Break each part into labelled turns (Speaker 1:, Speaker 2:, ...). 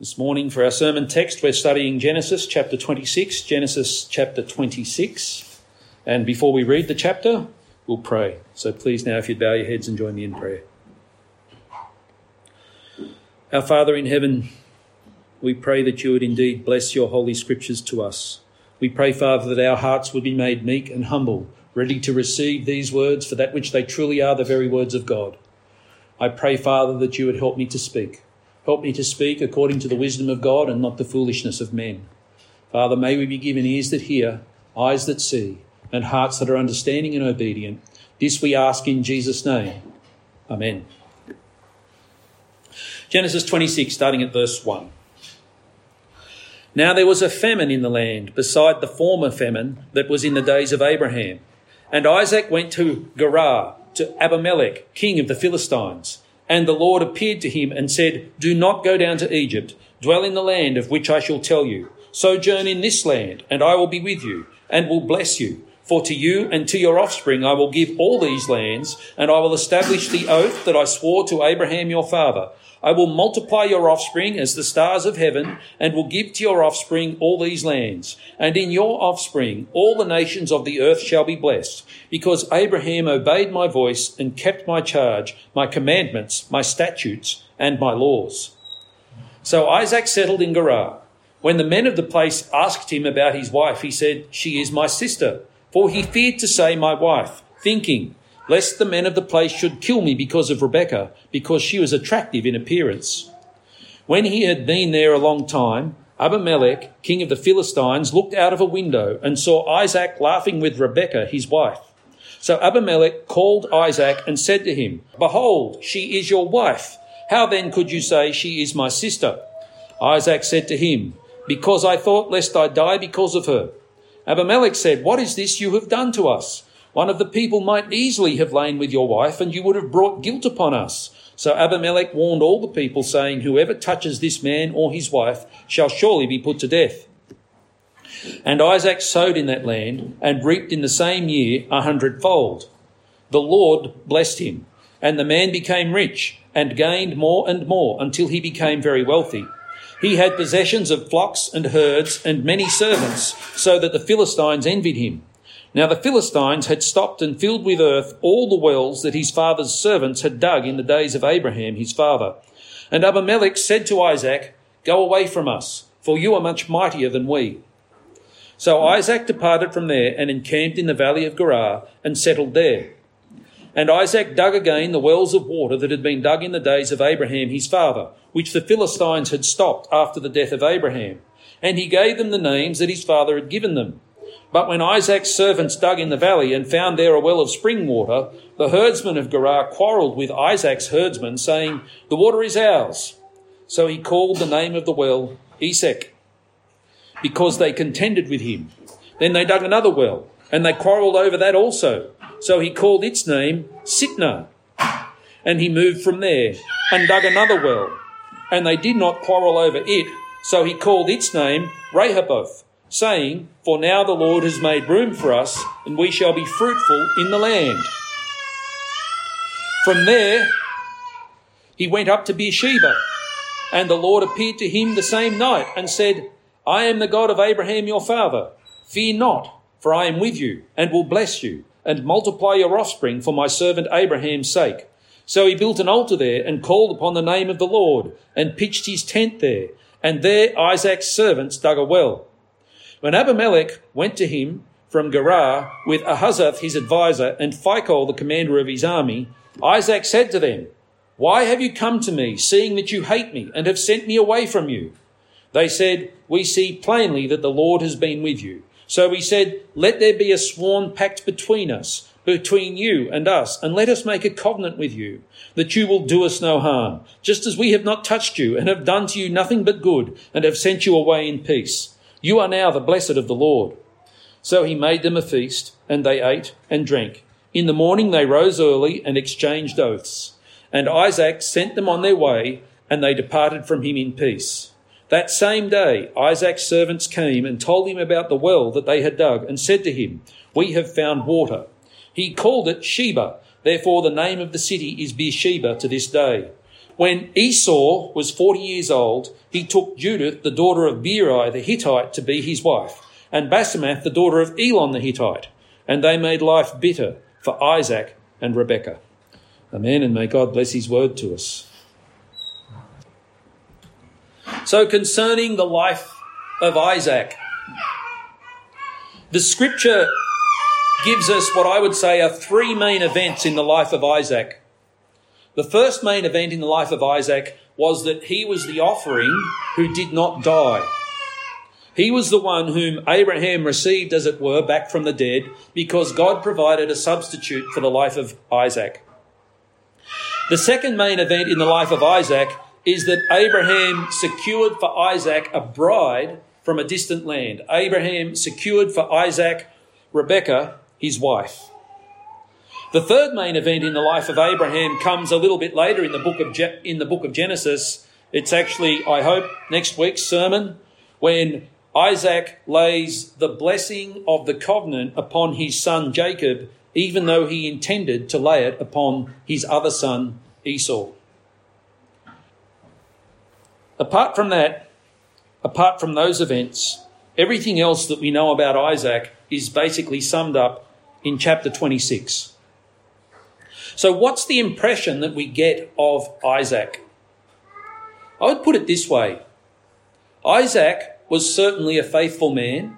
Speaker 1: This morning, for our sermon text, we're studying Genesis chapter 26. Genesis chapter 26. And before we read the chapter, we'll pray. So please now, if you'd bow your heads and join me in prayer. Our Father in heaven, we pray that you would indeed bless your holy scriptures to us. We pray, Father, that our hearts would be made meek and humble, ready to receive these words for that which they truly are, the very words of God. I pray, Father, that you would help me to speak. Help me to speak according to the wisdom of God and not the foolishness of men. Father, may we be given ears that hear, eyes that see, and hearts that are understanding and obedient. This we ask in Jesus' name. Amen. Genesis 26, starting at verse 1. Now there was a famine in the land, beside the former famine that was in the days of Abraham. And Isaac went to Gerar, to Abimelech, king of the Philistines. And the Lord appeared to him and said, Do not go down to Egypt. Dwell in the land of which I shall tell you. Sojourn in this land, and I will be with you, and will bless you. For to you and to your offspring I will give all these lands, and I will establish the oath that I swore to Abraham your father. I will multiply your offspring as the stars of heaven, and will give to your offspring all these lands. And in your offspring all the nations of the earth shall be blessed, because Abraham obeyed my voice and kept my charge, my commandments, my statutes, and my laws. So Isaac settled in Gerar. When the men of the place asked him about his wife, he said, She is my sister. For he feared to say my wife, thinking, lest the men of the place should kill me because of Rebekah, because she was attractive in appearance. When he had been there a long time, Abimelech, king of the Philistines, looked out of a window and saw Isaac laughing with Rebekah, his wife. So Abimelech called Isaac and said to him, Behold, she is your wife. How then could you say she is my sister? Isaac said to him, Because I thought lest I die because of her. Abimelech said, What is this you have done to us? One of the people might easily have lain with your wife, and you would have brought guilt upon us. So Abimelech warned all the people, saying, Whoever touches this man or his wife shall surely be put to death. And Isaac sowed in that land, and reaped in the same year a hundredfold. The Lord blessed him, and the man became rich, and gained more and more, until he became very wealthy. He had possessions of flocks and herds, and many servants, so that the Philistines envied him. Now the Philistines had stopped and filled with earth all the wells that his father's servants had dug in the days of Abraham his father. And Abimelech said to Isaac, Go away from us, for you are much mightier than we. So Isaac departed from there and encamped in the valley of Gerar and settled there. And Isaac dug again the wells of water that had been dug in the days of Abraham his father, which the Philistines had stopped after the death of Abraham. And he gave them the names that his father had given them. But when Isaac's servants dug in the valley and found there a well of spring water, the herdsmen of Gerar quarrelled with Isaac's herdsmen, saying, The water is ours. So he called the name of the well Esek, because they contended with him. Then they dug another well, and they quarrelled over that also. So he called its name Sitnah. And he moved from there and dug another well, and they did not quarrel over it. So he called its name Rehoboth saying, For now the Lord has made room for us, and we shall be fruitful in the land. From there, he went up to Beersheba, and the Lord appeared to him the same night and said, I am the God of Abraham your father. Fear not, for I am with you, and will bless you, and multiply your offspring for my servant Abraham's sake. So he built an altar there and called upon the name of the Lord, and pitched his tent there. And there Isaac's servants dug a well. When Abimelech went to him from Gerar with Ahuzzath his adviser and Phicol the commander of his army, Isaac said to them, Why have you come to me, seeing that you hate me and have sent me away from you? They said, We see plainly that the Lord has been with you. So we said, Let there be a sworn pact between us, between you and us, and let us make a covenant with you, that you will do us no harm, just as we have not touched you and have done to you nothing but good, and have sent you away in peace. You are now the blessed of the Lord. So he made them a feast, and they ate and drank. In the morning they rose early and exchanged oaths. And Isaac sent them on their way, and they departed from him in peace. That same day Isaac's servants came and told him about the well that they had dug, and said to him, We have found water. He called it Sheba, therefore the name of the city is Beersheba to this day. When Esau was 40 years old, he took Judith, the daughter of Beeri the Hittite, to be his wife, and Basemath, the daughter of Elon the Hittite, and they made life bitter for Isaac and Rebekah. Amen, and may God bless his word to us. So, concerning the life of Isaac, the scripture gives us what I would say are three main events in the life of Isaac. The first main event in the life of Isaac was that he was the offering who did not die. He was the one whom Abraham received, as it were, back from the dead because God provided a substitute for the life of Isaac. The second main event in the life of Isaac is that Abraham secured for Isaac a bride from a distant land. Abraham secured for Isaac Rebekah, his wife. The third main event in the life of Abraham comes a little bit later in the book of Je- in the book of Genesis. It's actually, I hope, next week's sermon when Isaac lays the blessing of the covenant upon his son Jacob, even though he intended to lay it upon his other son Esau. Apart from that, apart from those events, everything else that we know about Isaac is basically summed up in chapter 26. So, what's the impression that we get of Isaac? I would put it this way Isaac was certainly a faithful man.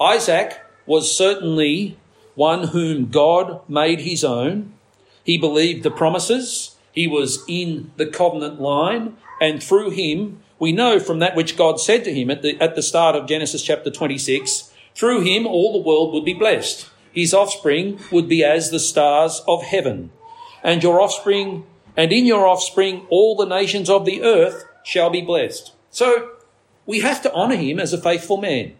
Speaker 1: Isaac was certainly one whom God made his own. He believed the promises. He was in the covenant line. And through him, we know from that which God said to him at the, at the start of Genesis chapter 26, through him all the world would be blessed. His offspring would be as the stars of heaven. And your offspring, and in your offspring all the nations of the earth shall be blessed. So we have to honour him as a faithful man.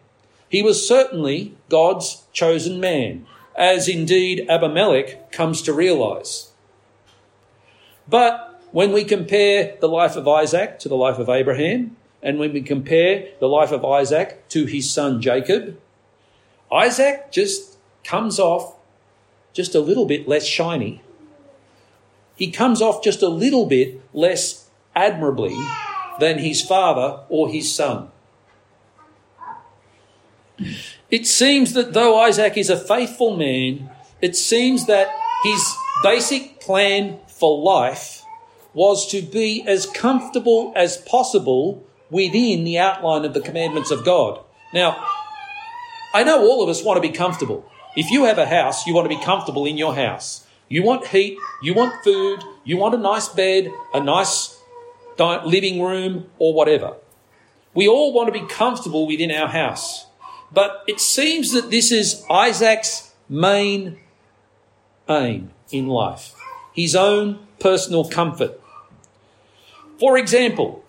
Speaker 1: He was certainly God's chosen man, as indeed Abimelech comes to realise. But when we compare the life of Isaac to the life of Abraham, and when we compare the life of Isaac to his son Jacob, Isaac just comes off just a little bit less shiny. He comes off just a little bit less admirably than his father or his son. It seems that though Isaac is a faithful man, it seems that his basic plan for life was to be as comfortable as possible within the outline of the commandments of God. Now, I know all of us want to be comfortable. If you have a house, you want to be comfortable in your house. You want heat, you want food, you want a nice bed, a nice living room, or whatever. We all want to be comfortable within our house. But it seems that this is Isaac's main aim in life his own personal comfort. For example,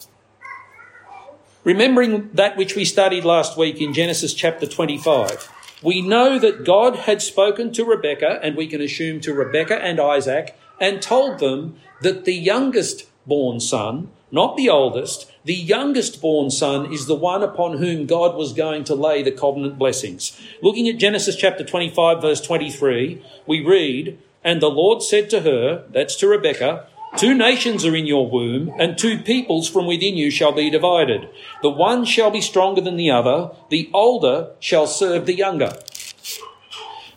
Speaker 1: remembering that which we studied last week in Genesis chapter 25, we know that God had spoken to Rebekah, and we can assume to Rebekah and Isaac, and told them that the youngest born son, not the oldest, the youngest born son is the one upon whom God was going to lay the covenant blessings. Looking at Genesis chapter 25, verse 23, we read, And the Lord said to her, that's to Rebekah, Two nations are in your womb, and two peoples from within you shall be divided. The one shall be stronger than the other, the older shall serve the younger.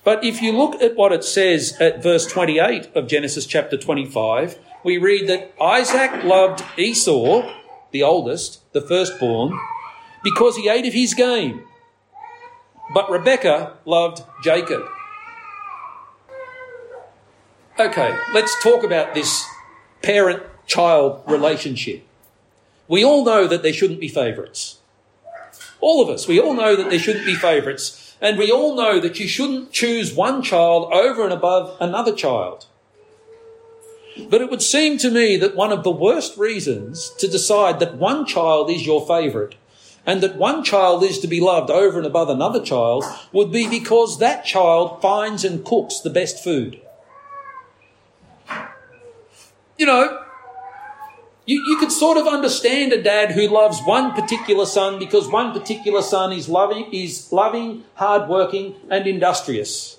Speaker 1: But if you look at what it says at verse 28 of Genesis chapter 25, we read that Isaac loved Esau, the oldest, the firstborn, because he ate of his game. But Rebekah loved Jacob. Okay, let's talk about this parent child relationship. We all know that there shouldn't be favourites. All of us, we all know that there shouldn't be favourites. And we all know that you shouldn't choose one child over and above another child. But it would seem to me that one of the worst reasons to decide that one child is your favourite and that one child is to be loved over and above another child would be because that child finds and cooks the best food you know, you, you could sort of understand a dad who loves one particular son because one particular son is loving, is loving, hardworking, and industrious.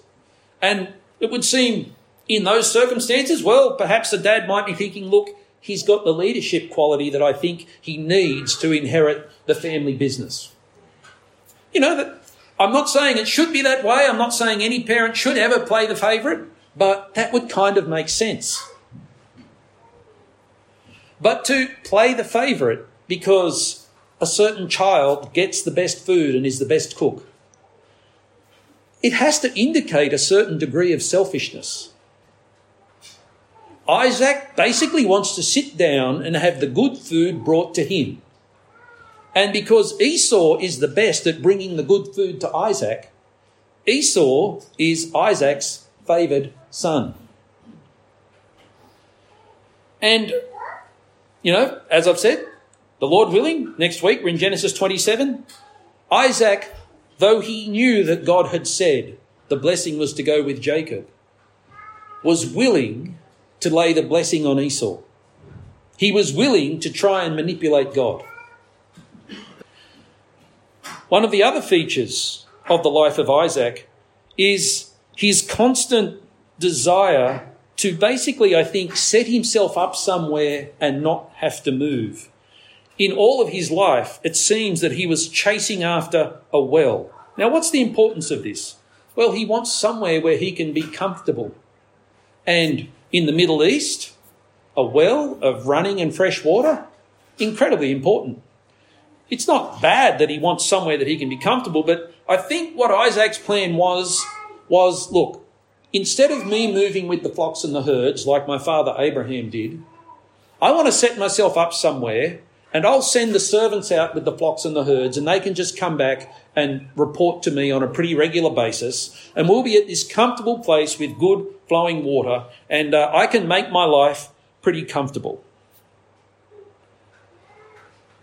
Speaker 1: And it would seem in those circumstances, well, perhaps a dad might be thinking, look, he's got the leadership quality that I think he needs to inherit the family business. You know, that I'm not saying it should be that way. I'm not saying any parent should ever play the favourite, but that would kind of make sense. But to play the favourite because a certain child gets the best food and is the best cook, it has to indicate a certain degree of selfishness. Isaac basically wants to sit down and have the good food brought to him. And because Esau is the best at bringing the good food to Isaac, Esau is Isaac's favoured son. And, you know, as I've said, the Lord willing, next week we're in Genesis 27. Isaac, though he knew that God had said the blessing was to go with Jacob, was willing to lay the blessing on Esau. He was willing to try and manipulate God. One of the other features of the life of Isaac is his constant desire to basically, I think, set himself up somewhere and not have to move. In all of his life, it seems that he was chasing after a well. Now, what's the importance of this? Well, he wants somewhere where he can be comfortable. And in the Middle East, a well of running and fresh water, incredibly important. It's not bad that he wants somewhere that he can be comfortable, but I think what Isaac's plan was was look, instead of me moving with the flocks and the herds like my father Abraham did, I want to set myself up somewhere and I'll send the servants out with the flocks and the herds and they can just come back and report to me on a pretty regular basis. And we'll be at this comfortable place with good flowing water and uh, I can make my life pretty comfortable.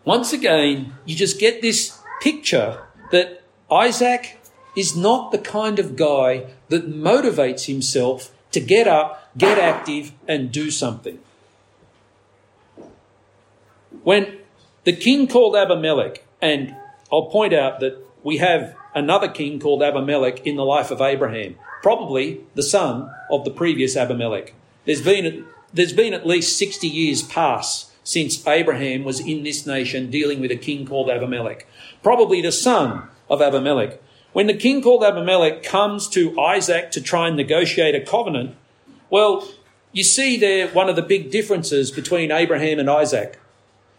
Speaker 1: Once again, you just get this picture that Isaac is not the kind of guy that motivates himself to get up, get active, and do something. When the king called Abimelech, and I'll point out that we have another king called Abimelech in the life of Abraham, probably the son of the previous Abimelech. There's been, there's been at least 60 years pass since Abraham was in this nation dealing with a king called Abimelech, probably the son of Abimelech. When the king called Abimelech comes to Isaac to try and negotiate a covenant, well, you see there one of the big differences between Abraham and Isaac.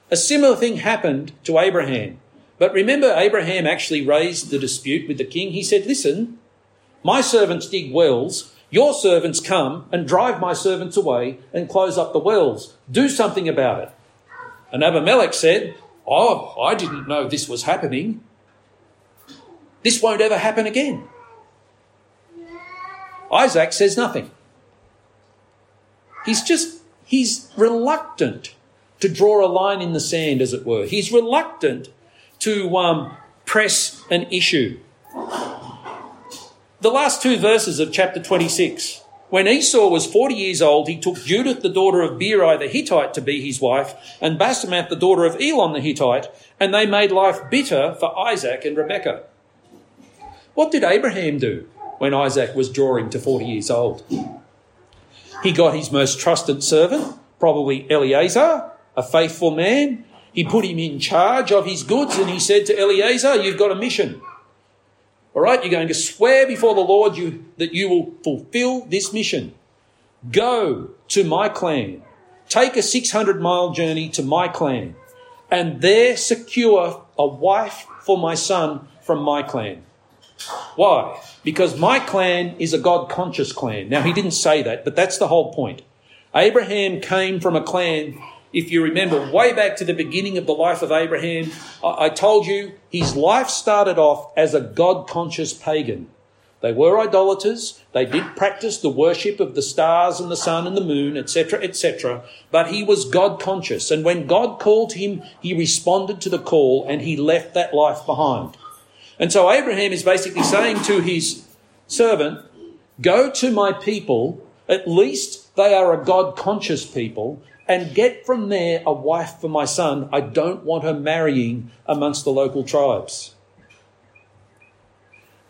Speaker 1: A similar thing happened to Abraham. But remember, Abraham actually raised the dispute with the king. He said, Listen, my servants dig wells. Your servants come and drive my servants away and close up the wells. Do something about it. And Abimelech said, Oh, I didn't know this was happening. This won't ever happen again. Isaac says nothing. He's just, he's reluctant to draw a line in the sand, as it were. He's reluctant to um, press an issue. The last two verses of chapter 26 when Esau was 40 years old, he took Judith, the daughter of Beeri the Hittite, to be his wife, and Basemath, the daughter of Elon the Hittite, and they made life bitter for Isaac and Rebekah. What did Abraham do when Isaac was drawing to 40 years old? He got his most trusted servant, probably Eliezer, a faithful man. He put him in charge of his goods and he said to Eliezer, You've got a mission. All right, you're going to swear before the Lord you, that you will fulfill this mission. Go to my clan. Take a 600 mile journey to my clan and there secure a wife for my son from my clan. Why? Because my clan is a God conscious clan. Now, he didn't say that, but that's the whole point. Abraham came from a clan if you remember way back to the beginning of the life of Abraham, I, told you his life started off as a God conscious pagan. They were idolaters. They did practice the worship of the stars and the sun and the moon, etc., etc. But he was God conscious. And when God called him, he responded to the call and he left that life behind. And so Abraham is basically saying to his servant, Go to my people, at least they are a God conscious people, and get from there a wife for my son. I don't want her marrying amongst the local tribes.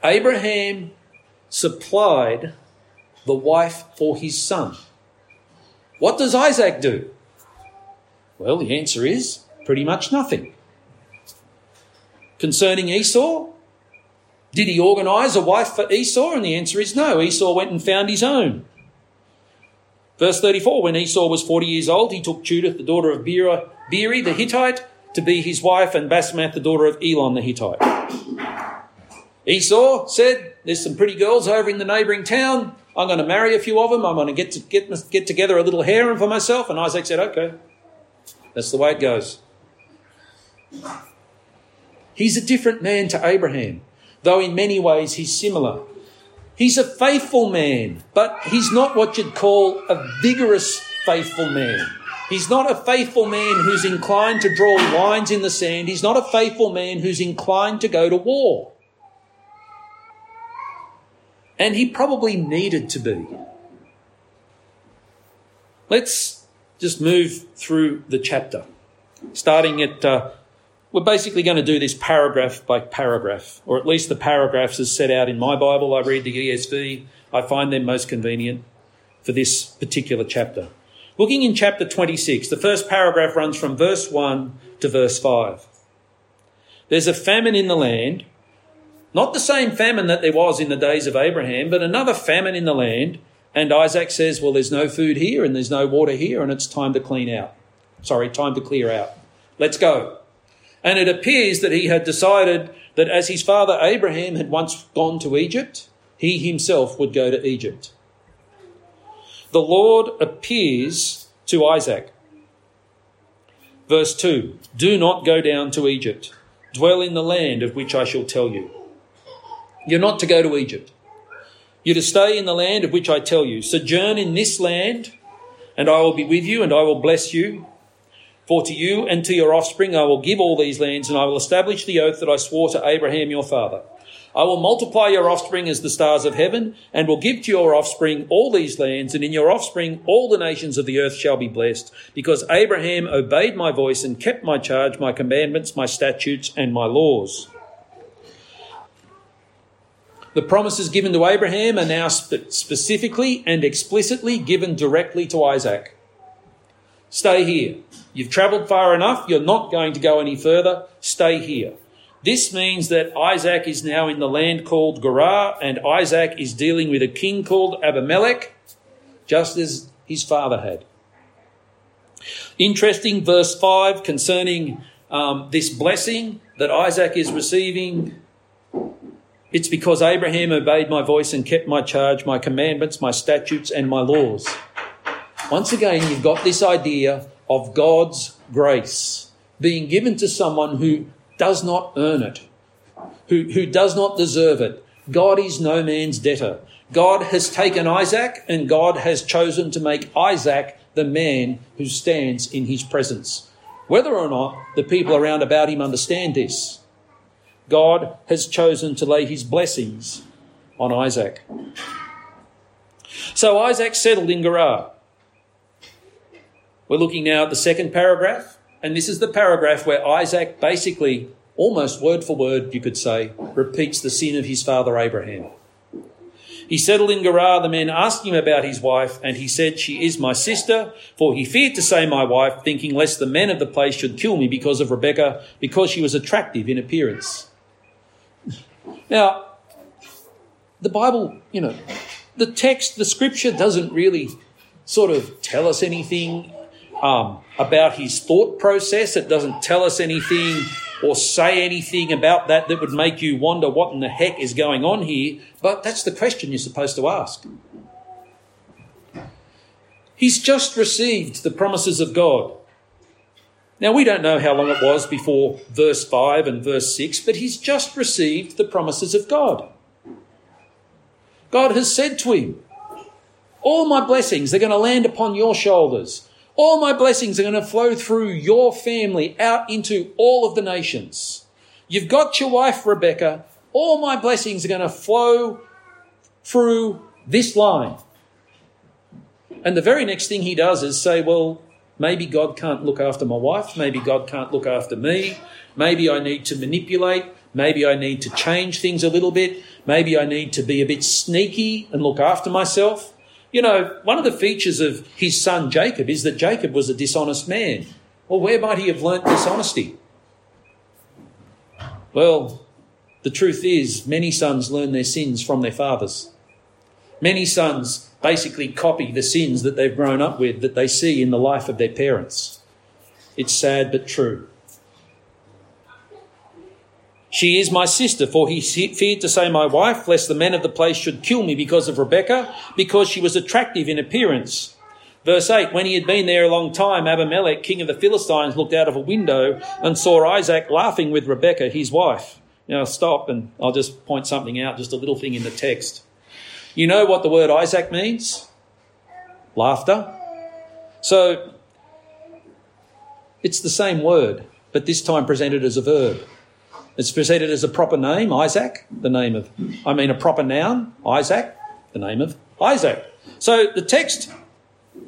Speaker 1: Abraham supplied the wife for his son. What does Isaac do? Well, the answer is pretty much nothing. Concerning Esau, did he organise a wife for Esau? And the answer is no. Esau went and found his own. Verse 34 When Esau was 40 years old, he took Judith, the daughter of Beeri the Hittite, to be his wife, and Basemath, the daughter of Elon the Hittite. Esau said, There's some pretty girls over in the neighbouring town. I'm going to marry a few of them. I'm going to get, to get, get together a little harem for myself. And Isaac said, Okay. That's the way it goes. He's a different man to Abraham, though in many ways he's similar. He's a faithful man, but he's not what you'd call a vigorous faithful man. He's not a faithful man who's inclined to draw lines in the sand. He's not a faithful man who's inclined to go to war. And he probably needed to be. Let's just move through the chapter, starting at uh, we're basically going to do this paragraph by paragraph, or at least the paragraphs as set out in my Bible. I read the ESV. I find them most convenient for this particular chapter. Looking in chapter 26, the first paragraph runs from verse 1 to verse 5. There's a famine in the land, not the same famine that there was in the days of Abraham, but another famine in the land. And Isaac says, Well, there's no food here and there's no water here, and it's time to clean out. Sorry, time to clear out. Let's go. And it appears that he had decided that as his father Abraham had once gone to Egypt, he himself would go to Egypt. The Lord appears to Isaac. Verse 2 Do not go down to Egypt. Dwell in the land of which I shall tell you. You're not to go to Egypt. You're to stay in the land of which I tell you. Sojourn in this land, and I will be with you, and I will bless you. For to you and to your offspring I will give all these lands, and I will establish the oath that I swore to Abraham your father. I will multiply your offspring as the stars of heaven, and will give to your offspring all these lands, and in your offspring all the nations of the earth shall be blessed, because Abraham obeyed my voice and kept my charge, my commandments, my statutes, and my laws. The promises given to Abraham are now specifically and explicitly given directly to Isaac. Stay here. You've travelled far enough. You're not going to go any further. Stay here. This means that Isaac is now in the land called Gerar, and Isaac is dealing with a king called Abimelech, just as his father had. Interesting, verse 5 concerning um, this blessing that Isaac is receiving. It's because Abraham obeyed my voice and kept my charge, my commandments, my statutes, and my laws. Once again, you've got this idea of God's grace being given to someone who does not earn it, who, who does not deserve it. God is no man's debtor. God has taken Isaac and God has chosen to make Isaac the man who stands in his presence. Whether or not the people around about him understand this, God has chosen to lay his blessings on Isaac. So Isaac settled in Gerar. We're looking now at the second paragraph, and this is the paragraph where Isaac basically, almost word for word, you could say, repeats the sin of his father Abraham. He settled in Gerar. The men asked him about his wife, and he said, She is my sister, for he feared to say my wife, thinking lest the men of the place should kill me because of Rebekah, because she was attractive in appearance. Now, the Bible, you know, the text, the scripture doesn't really sort of tell us anything um, about his thought process. It doesn't tell us anything or say anything about that that would make you wonder what in the heck is going on here. But that's the question you're supposed to ask. He's just received the promises of God. Now, we don't know how long it was before verse 5 and verse 6, but he's just received the promises of God. God has said to him, All my blessings, are going to land upon your shoulders. All my blessings are going to flow through your family out into all of the nations. You've got your wife, Rebekah. All my blessings are going to flow through this line. And the very next thing he does is say, Well, maybe God can't look after my wife. Maybe God can't look after me. Maybe I need to manipulate. Maybe I need to change things a little bit. Maybe I need to be a bit sneaky and look after myself. You know, one of the features of his son Jacob is that Jacob was a dishonest man. Well, where might he have learnt dishonesty? Well, the truth is, many sons learn their sins from their fathers. Many sons basically copy the sins that they've grown up with, that they see in the life of their parents. It's sad but true. She is my sister, for he feared to say my wife, lest the men of the place should kill me because of Rebekah, because she was attractive in appearance. Verse 8 When he had been there a long time, Abimelech, king of the Philistines, looked out of a window and saw Isaac laughing with Rebekah, his wife. Now, stop and I'll just point something out, just a little thing in the text. You know what the word Isaac means? Laughter. So, it's the same word, but this time presented as a verb. It's presented as a proper name, Isaac, the name of, I mean, a proper noun, Isaac, the name of Isaac. So the text,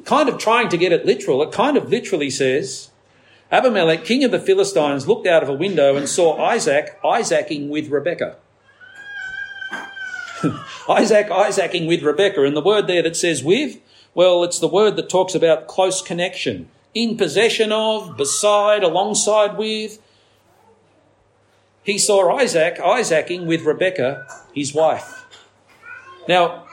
Speaker 1: kind of trying to get it literal, it kind of literally says, Abimelech, king of the Philistines, looked out of a window and saw Isaac Isaacing with Rebekah. Isaac Isaacing with Rebekah. And the word there that says with, well, it's the word that talks about close connection, in possession of, beside, alongside with, he saw Isaac Isaacing with Rebekah, his wife. Now,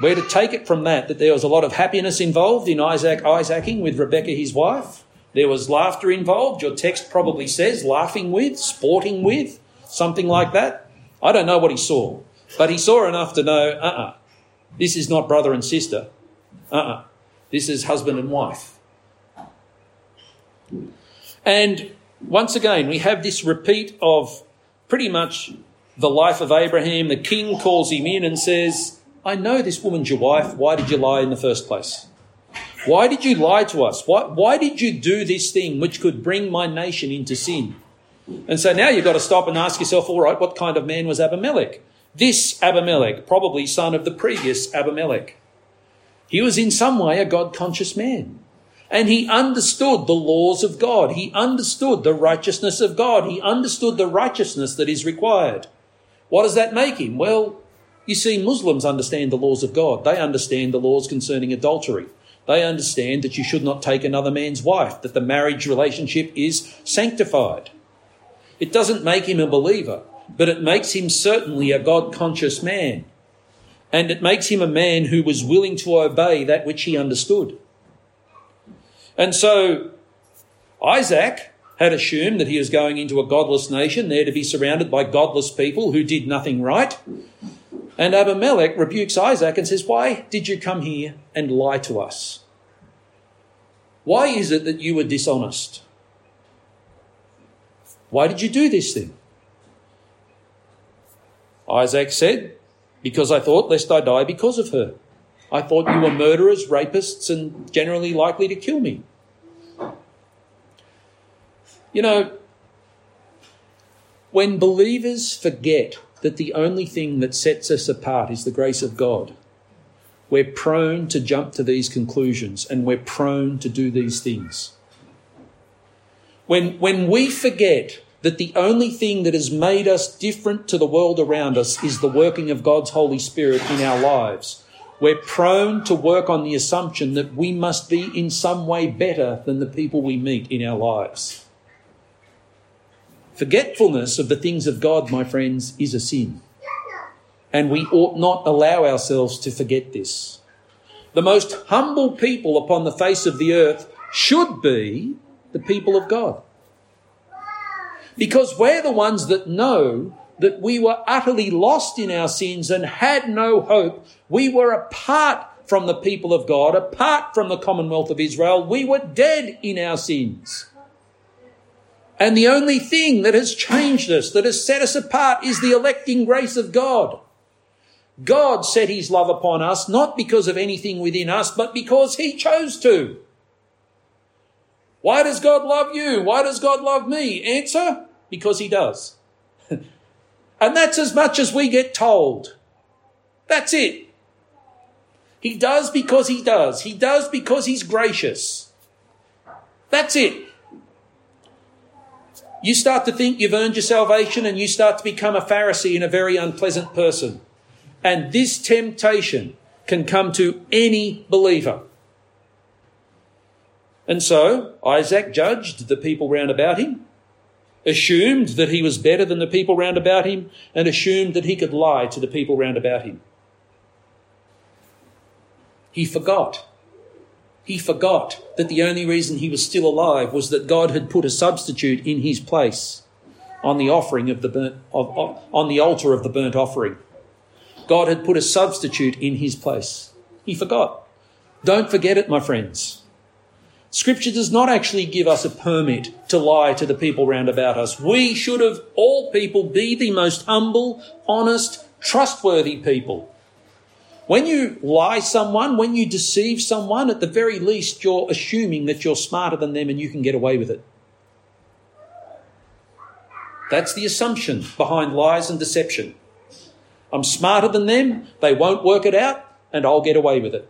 Speaker 1: we're to take it from that that there was a lot of happiness involved in Isaac Isaacing with Rebekah, his wife. There was laughter involved. Your text probably says laughing with, sporting with, something like that. I don't know what he saw, but he saw enough to know, uh uh-uh, uh this is not brother and sister. Uh uh-uh, uh, this is husband and wife. And once again, we have this repeat of pretty much the life of Abraham. The king calls him in and says, I know this woman's your wife. Why did you lie in the first place? Why did you lie to us? Why, why did you do this thing which could bring my nation into sin? And so now you've got to stop and ask yourself, all right, what kind of man was Abimelech? This Abimelech, probably son of the previous Abimelech. He was in some way a God conscious man. And he understood the laws of God. He understood the righteousness of God. He understood the righteousness that is required. What does that make him? Well, you see, Muslims understand the laws of God. They understand the laws concerning adultery. They understand that you should not take another man's wife, that the marriage relationship is sanctified. It doesn't make him a believer, but it makes him certainly a God conscious man. And it makes him a man who was willing to obey that which he understood. And so Isaac had assumed that he was going into a godless nation, there to be surrounded by godless people who did nothing right. And Abimelech rebukes Isaac and says, Why did you come here and lie to us? Why is it that you were dishonest? Why did you do this thing? Isaac said, Because I thought lest I die because of her. I thought you were murderers, rapists, and generally likely to kill me. You know, when believers forget that the only thing that sets us apart is the grace of God, we're prone to jump to these conclusions and we're prone to do these things. When, when we forget that the only thing that has made us different to the world around us is the working of God's Holy Spirit in our lives, we're prone to work on the assumption that we must be in some way better than the people we meet in our lives. Forgetfulness of the things of God, my friends, is a sin. And we ought not allow ourselves to forget this. The most humble people upon the face of the earth should be the people of God. Because we're the ones that know that we were utterly lost in our sins and had no hope. We were apart from the people of God, apart from the commonwealth of Israel. We were dead in our sins. And the only thing that has changed us, that has set us apart, is the electing grace of God. God set his love upon us not because of anything within us, but because he chose to. Why does God love you? Why does God love me? Answer, because he does. And that's as much as we get told. That's it. He does because he does. He does because he's gracious. That's it. You start to think you've earned your salvation and you start to become a Pharisee and a very unpleasant person. And this temptation can come to any believer. And so Isaac judged the people round about him, assumed that he was better than the people round about him, and assumed that he could lie to the people round about him. He forgot. He forgot that the only reason he was still alive was that God had put a substitute in his place on the offering of the burnt, of, of, on the altar of the burnt offering. God had put a substitute in his place. He forgot. Don't forget it, my friends. Scripture does not actually give us a permit to lie to the people round about us. We should, of all people, be the most humble, honest, trustworthy people. When you lie someone, when you deceive someone, at the very least, you're assuming that you're smarter than them and you can get away with it. That's the assumption behind lies and deception. I'm smarter than them, they won't work it out, and I'll get away with it.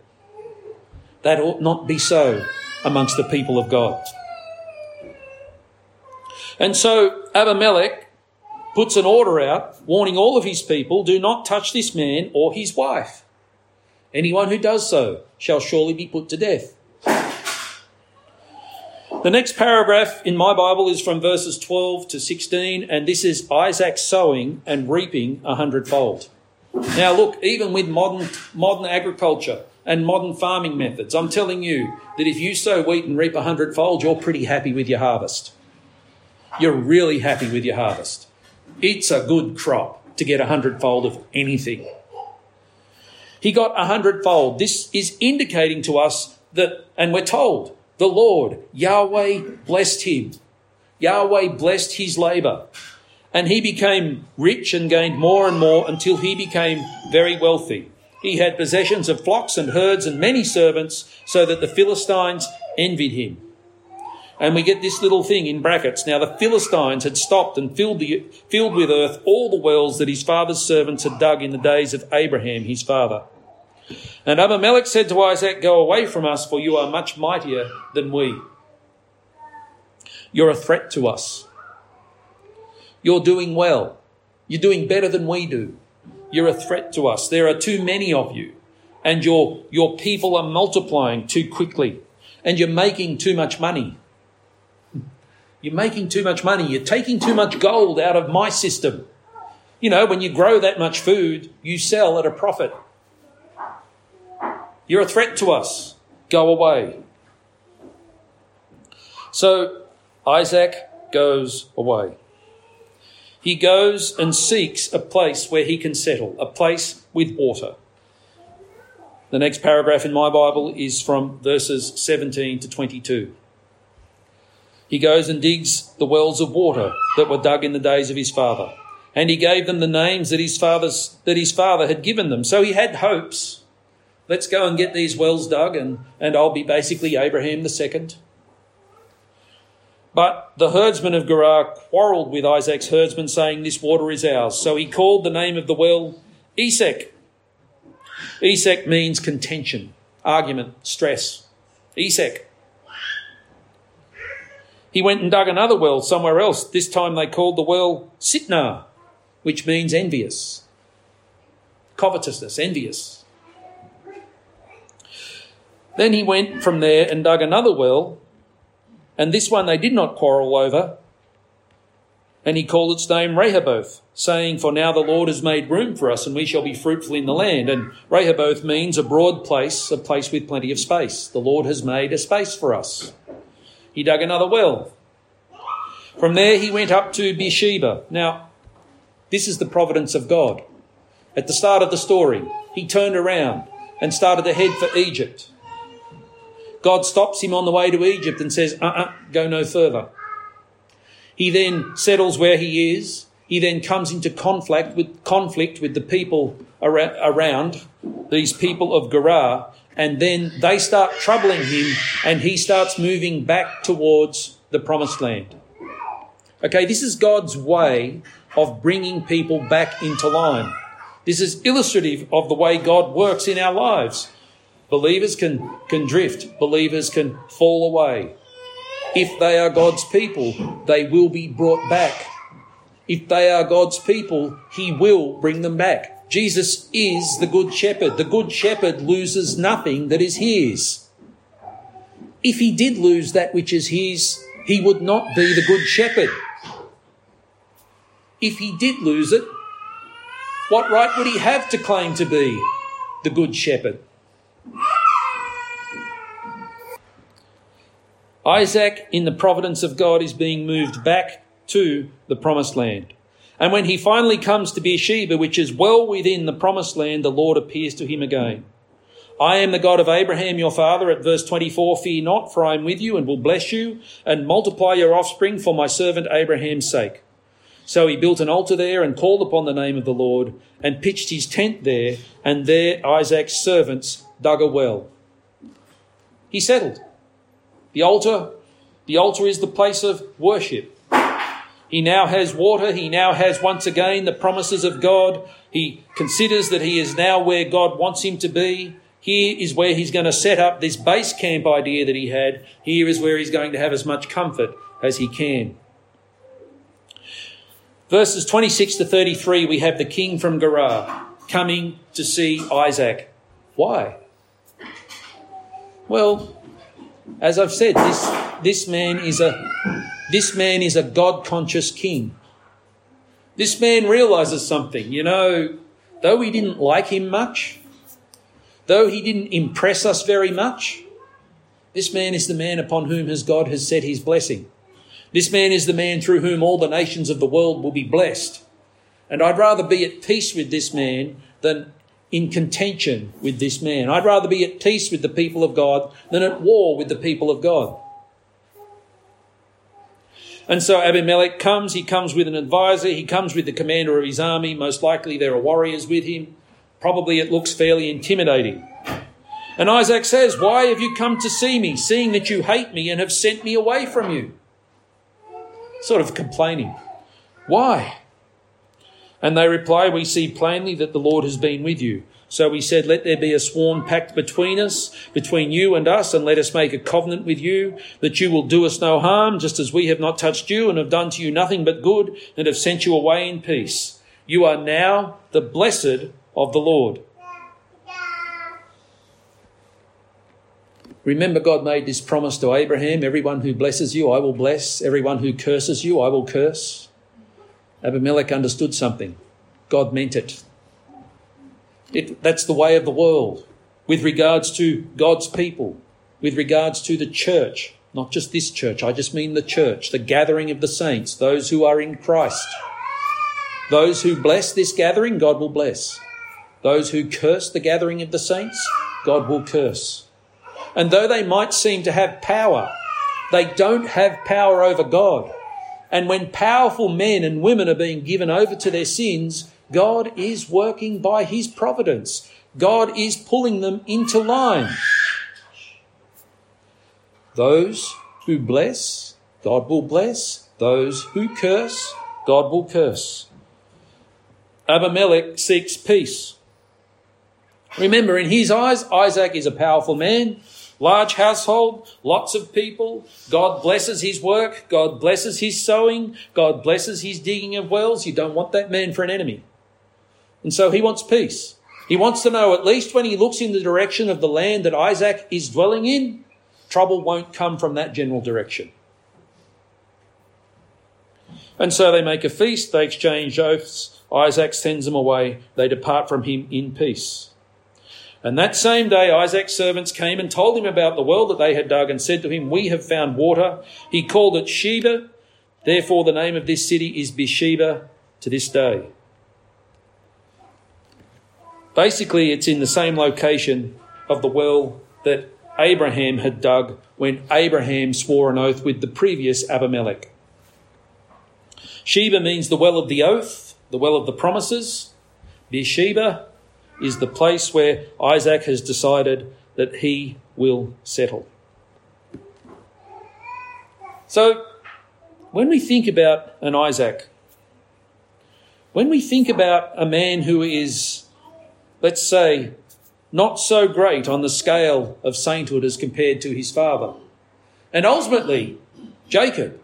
Speaker 1: That ought not be so amongst the people of God. And so Abimelech puts an order out warning all of his people do not touch this man or his wife. Anyone who does so shall surely be put to death. The next paragraph in my Bible is from verses 12 to 16, and this is Isaac sowing and reaping a hundredfold. Now, look, even with modern, modern agriculture and modern farming methods, I'm telling you that if you sow wheat and reap a hundredfold, you're pretty happy with your harvest. You're really happy with your harvest. It's a good crop to get a hundredfold of anything. He got a hundredfold. This is indicating to us that, and we're told, the Lord, Yahweh, blessed him. Yahweh blessed his labour and he became rich and gained more and more until he became very wealthy. He had possessions of flocks and herds and many servants, so that the Philistines envied him. And we get this little thing in brackets. Now the Philistines had stopped and filled, the, filled with earth all the wells that his father's servants had dug in the days of Abraham, his father. And Abimelech said to Isaac, Go away from us, for you are much mightier than we. You're a threat to us. You're doing well. You're doing better than we do. You're a threat to us. There are too many of you. And your, your people are multiplying too quickly. And you're making too much money. You're making too much money. You're taking too much gold out of my system. You know, when you grow that much food, you sell at a profit. You're a threat to us. Go away. So Isaac goes away. He goes and seeks a place where he can settle, a place with water. The next paragraph in my Bible is from verses 17 to 22. He goes and digs the wells of water that were dug in the days of his father. And he gave them the names that his, father's, that his father had given them. So he had hopes. Let's go and get these wells dug, and, and I'll be basically Abraham the second. But the herdsman of Gerar quarrelled with Isaac's herdsman, saying, This water is ours. So he called the name of the well Esek. Esek means contention, argument, stress. Esek. He went and dug another well somewhere else. This time they called the well Sitnah, which means envious. Covetousness, envious. Then he went from there and dug another well and this one they did not quarrel over. And he called its name Rehoboth, saying, For now the Lord has made room for us, and we shall be fruitful in the land. And Rehoboth means a broad place, a place with plenty of space. The Lord has made a space for us. He dug another well. From there he went up to Beersheba. Now, this is the providence of God. At the start of the story, he turned around and started to head for Egypt. God stops him on the way to Egypt and says, uh uh-uh, uh go no further. He then settles where he is. He then comes into conflict with, conflict with the people around, these people of Gerar, and then they start troubling him and he starts moving back towards the promised land. Okay, this is God's way of bringing people back into line. This is illustrative of the way God works in our lives. Believers can, can drift, believers can fall away. If they are God's people, they will be brought back. If they are God's people, He will bring them back. Jesus is the Good Shepherd. The Good Shepherd loses nothing that is His. if he did lose that which is his, he would not be the good shepherd. If he did lose it, what right would he have to claim to be the good shepherd? Isaac, in the providence of God, is being moved back to the promised land. And when he finally comes to Beersheba, which is well within the promised land, the Lord appears to him again. I am the God of Abraham your father. At verse 24, fear not, for I am with you and will bless you and multiply your offspring for my servant Abraham's sake. So he built an altar there and called upon the name of the Lord and pitched his tent there, and there Isaac's servants dug a well. He settled. The altar, the altar is the place of worship. He now has water. He now has once again the promises of God. He considers that he is now where God wants him to be. Here is where he's going to set up this base camp idea that he had. Here is where he's going to have as much comfort as he can. Verses 26 to 33, we have the king from Gerar coming to see Isaac. Why? Well, as I've said, this, this man is a this man is a God conscious king. This man realizes something. You know, though we didn't like him much, Though he didn't impress us very much, this man is the man upon whom his God has set his blessing. This man is the man through whom all the nations of the world will be blessed. And I'd rather be at peace with this man than in contention with this man. I'd rather be at peace with the people of God than at war with the people of God. And so Abimelech comes, he comes with an advisor, he comes with the commander of his army. Most likely there are warriors with him. Probably it looks fairly intimidating. And Isaac says, Why have you come to see me, seeing that you hate me and have sent me away from you? Sort of complaining. Why? And they reply, We see plainly that the Lord has been with you. So we said, Let there be a sworn pact between us, between you and us, and let us make a covenant with you, that you will do us no harm, just as we have not touched you and have done to you nothing but good, and have sent you away in peace. You are now the blessed of the Lord. Remember, God made this promise to Abraham everyone who blesses you, I will bless. Everyone who curses you, I will curse. Abimelech understood something. God meant it. It. That's the way of the world with regards to God's people, with regards to the church, not just this church, I just mean the church, the gathering of the saints, those who are in Christ. Those who bless this gathering, God will bless. Those who curse the gathering of the saints, God will curse. And though they might seem to have power, they don't have power over God. And when powerful men and women are being given over to their sins, God is working by His providence. God is pulling them into line. Those who bless, God will bless. Those who curse, God will curse. Abimelech seeks peace. Remember, in his eyes, Isaac is a powerful man, large household, lots of people. God blesses his work. God blesses his sowing. God blesses his digging of wells. You don't want that man for an enemy. And so he wants peace. He wants to know, at least when he looks in the direction of the land that Isaac is dwelling in, trouble won't come from that general direction. And so they make a feast, they exchange oaths. Isaac sends them away. They depart from him in peace. And that same day, Isaac's servants came and told him about the well that they had dug and said to him, We have found water. He called it Sheba. Therefore, the name of this city is Beersheba to this day. Basically, it's in the same location of the well that Abraham had dug when Abraham swore an oath with the previous Abimelech. Sheba means the well of the oath, the well of the promises. Beersheba is the place where Isaac has decided that he will settle. So, when we think about an Isaac, when we think about a man who is, let's say, not so great on the scale of sainthood as compared to his father, and ultimately Jacob,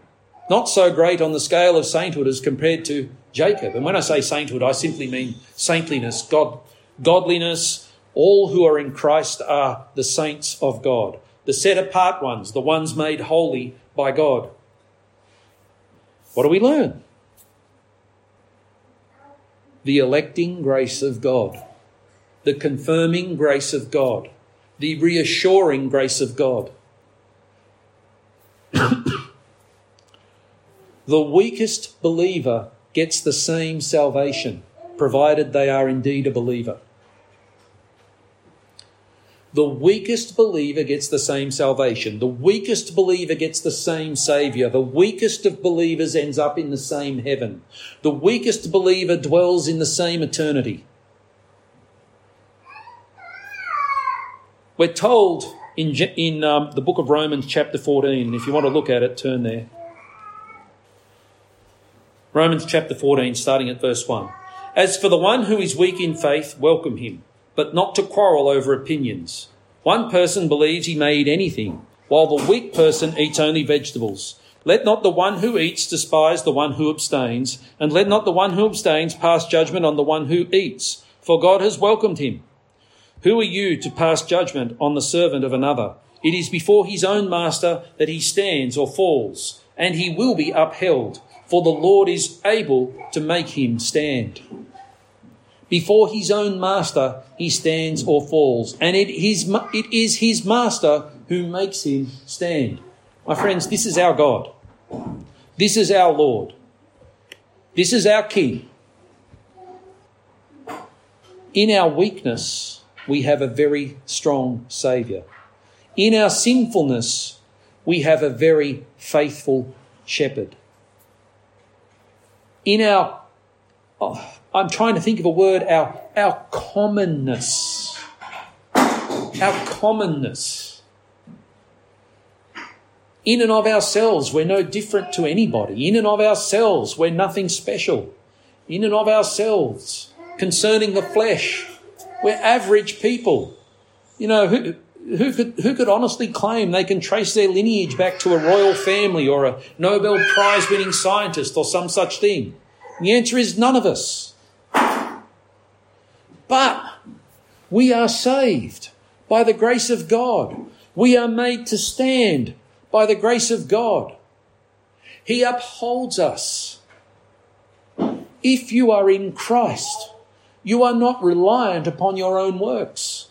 Speaker 1: not so great on the scale of sainthood as compared to Jacob. And when I say sainthood, I simply mean saintliness, God, godliness. All who are in Christ are the saints of God. the set apart ones, the ones made holy by God. What do we learn? The electing grace of God, the confirming grace of God, the reassuring grace of God. the weakest believer gets the same salvation, provided they are indeed a believer. The weakest believer gets the same salvation. The weakest believer gets the same Saviour. The weakest of believers ends up in the same heaven. The weakest believer dwells in the same eternity. We're told in, in um, the book of Romans, chapter 14, if you want to look at it, turn there. Romans chapter 14, starting at verse 1. As for the one who is weak in faith, welcome him but not to quarrel over opinions. One person believes he may eat anything, while the weak person eats only vegetables. Let not the one who eats despise the one who abstains, and let not the one who abstains pass judgment on the one who eats, for God has welcomed him. Who are you to pass judgment on the servant of another? It is before his own master that he stands or falls, and he will be upheld, for the Lord is able to make him stand. Before his own master, he stands or falls. And it is, it is his master who makes him stand. My friends, this is our God. This is our Lord. This is our King. In our weakness, we have a very strong Saviour. In our sinfulness, we have a very faithful shepherd. In our, oh, I'm trying to think of a word, our, our commonness. Our commonness. In and of ourselves, we're no different to anybody. In and of ourselves, we're nothing special. In and of ourselves, concerning the flesh, we're average people. You know, who, who could, who could honestly claim they can trace their lineage back to a royal family or a Nobel Prize winning scientist or some such thing? The answer is none of us. But we are saved by the grace of God. We are made to stand by the grace of God. He upholds us. If you are in Christ, you are not reliant upon your own works.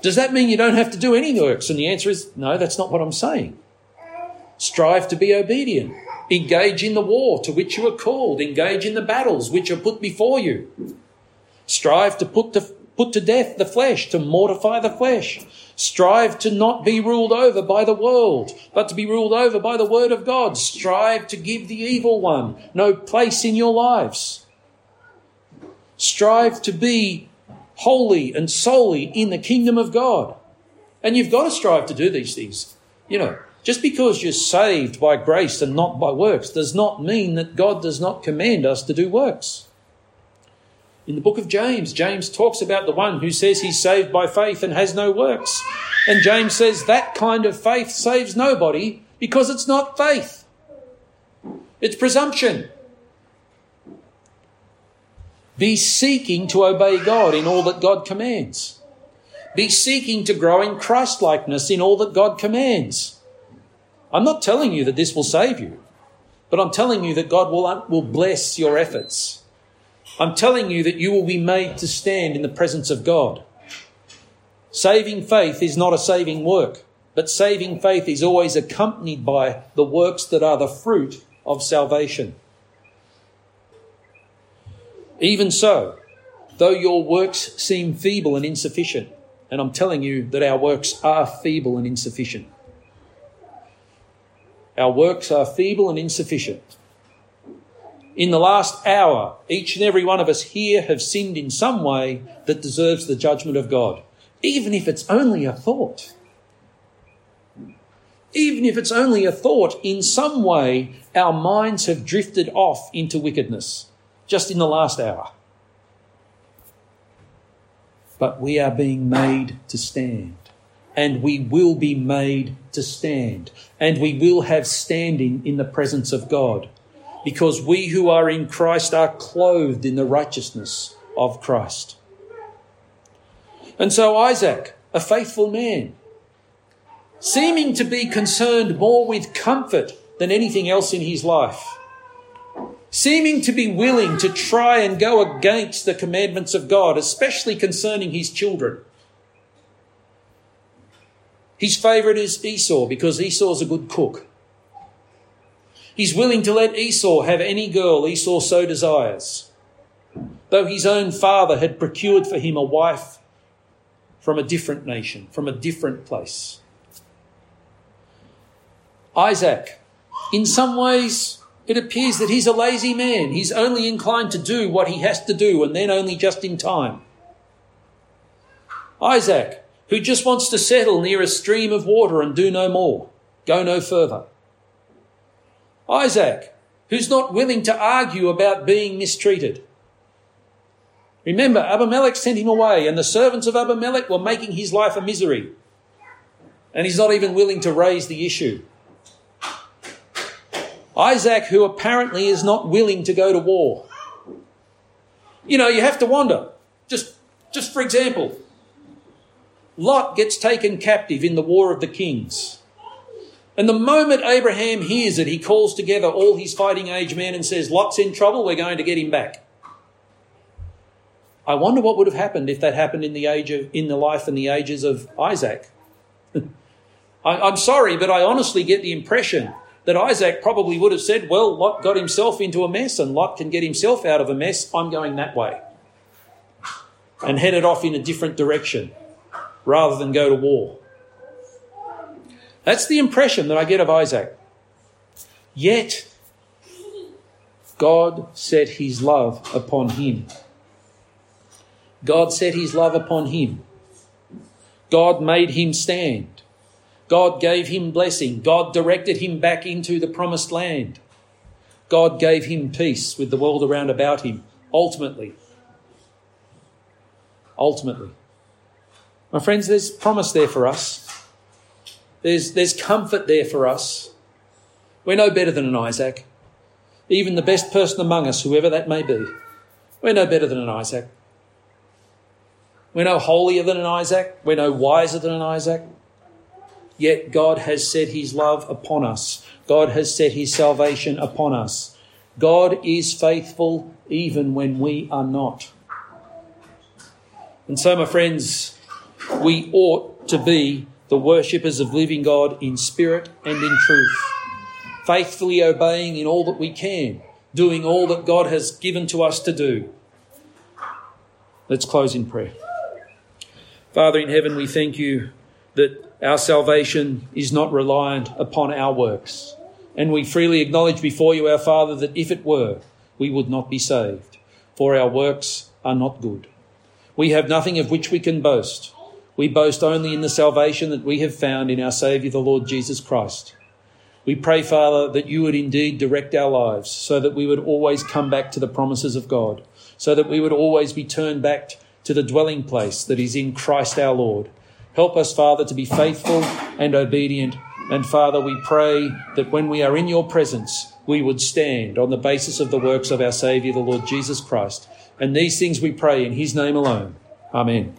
Speaker 1: Does that mean you don't have to do any works? And the answer is no, that's not what I'm saying. Strive to be obedient. Engage in the war to which you are called. Engage in the battles which are put before you. Strive to put to, put to death the flesh, to mortify the flesh. Strive to not be ruled over by the world, but to be ruled over by the word of God. Strive to give the evil one no place in your lives. Strive to be holy and solely in the kingdom of God. And you've got to strive to do these things. You know, just because you're saved by grace and not by works does not mean that God does not command us to do works. In the book of James, James talks about the one who says he's saved by faith and has no works. And James says that kind of faith saves nobody because it's not faith, it's presumption. Be seeking to obey God in all that God commands. Be seeking to grow in Christlikeness in all that God commands. I'm not telling you that this will save you, but I'm telling you that God will, uh, will bless your efforts. I'm telling you that you will be made to stand in the presence of God. Saving faith is not a saving work, but saving faith is always accompanied by the works that are the fruit of salvation. Even so, though your works seem feeble and insufficient, and I'm telling you that our works are feeble and insufficient. Our works are feeble and insufficient in the last hour, each and every one of us here have sinned in some way that deserves the judgment of God, even if it's only a thought. Even if it's only a thought, in some way our minds have drifted off into wickedness just in the last hour. But we are being made to stand. And we will be made to stand. And we will have standing in the presence of God because we who are in Christ are clothed in the righteousness of Christ. And so Isaac, a faithful man, seeming to be concerned more with comfort than anything else in his life, seeming to be willing to try and go against the commandments of God, especially concerning his children. His favourite is Esau because Esau's a good cook. He's willing to let Esau have any girl Esau so desires, though his own father had procured for him a wife from a different nation, from a different place. Isaac, in some ways, it appears that he's a lazy man. He's only inclined to do what he has to do and then only just in time. Isaac, who just wants to settle near a stream of water and do no more, go no further. Isaac, who's not willing to argue about being mistreated. Remember, Abimelech sent him away, and the servants of Abimelech were making his life a misery. And he's not even willing to raise the issue. Isaac, who apparently is not willing to go to war. You know, you have to wonder. Just, just for example, Lot gets taken captive in the War of the Kings. And the moment Abraham hears it, he calls together all his fighting age men and says, Lot's in trouble, we're going to get him back. I wonder what would have happened if that happened in the age of, in the life and the ages of Isaac. I, I'm sorry, but I honestly get the impression that Isaac probably would have said, Well, Lot got himself into a mess, and Lot can get himself out of a mess. I'm going that way. And headed off in a different direction rather than go to war. That's the impression that I get of Isaac. Yet, God set his love upon him. God set his love upon him. God made him stand. God gave him blessing. God directed him back into the promised land. God gave him peace with the world around about him. Ultimately. Ultimately. My friends, there's promise there for us. There's, there's comfort there for us. We're no better than an Isaac. Even the best person among us, whoever that may be, we're no better than an Isaac. We're no holier than an Isaac. We're no wiser than an Isaac. Yet God has set his love upon us. God has set his salvation upon us. God is faithful even when we are not. And so, my friends, we ought to be the worshippers of living God in spirit and in truth, faithfully obeying in all that we can, doing all that God has given to us to do. Let's close in prayer. Father in heaven, we thank you that our salvation is not reliant upon our works. And we freely acknowledge before you, our Father, that if it were, we would not be saved, for our works are not good. We have nothing of which we can boast. We boast only in the salvation that we have found in our Saviour, the Lord Jesus Christ. We pray, Father, that you would indeed direct our lives so that we would always come back to the promises of God, so that we would always be turned back to the dwelling place that is in Christ our Lord. Help us, Father, to be faithful and obedient. And Father, we pray that when we are in your presence, we would stand on the basis of the works of our Saviour, the Lord Jesus Christ. And these things we pray in his name alone. Amen.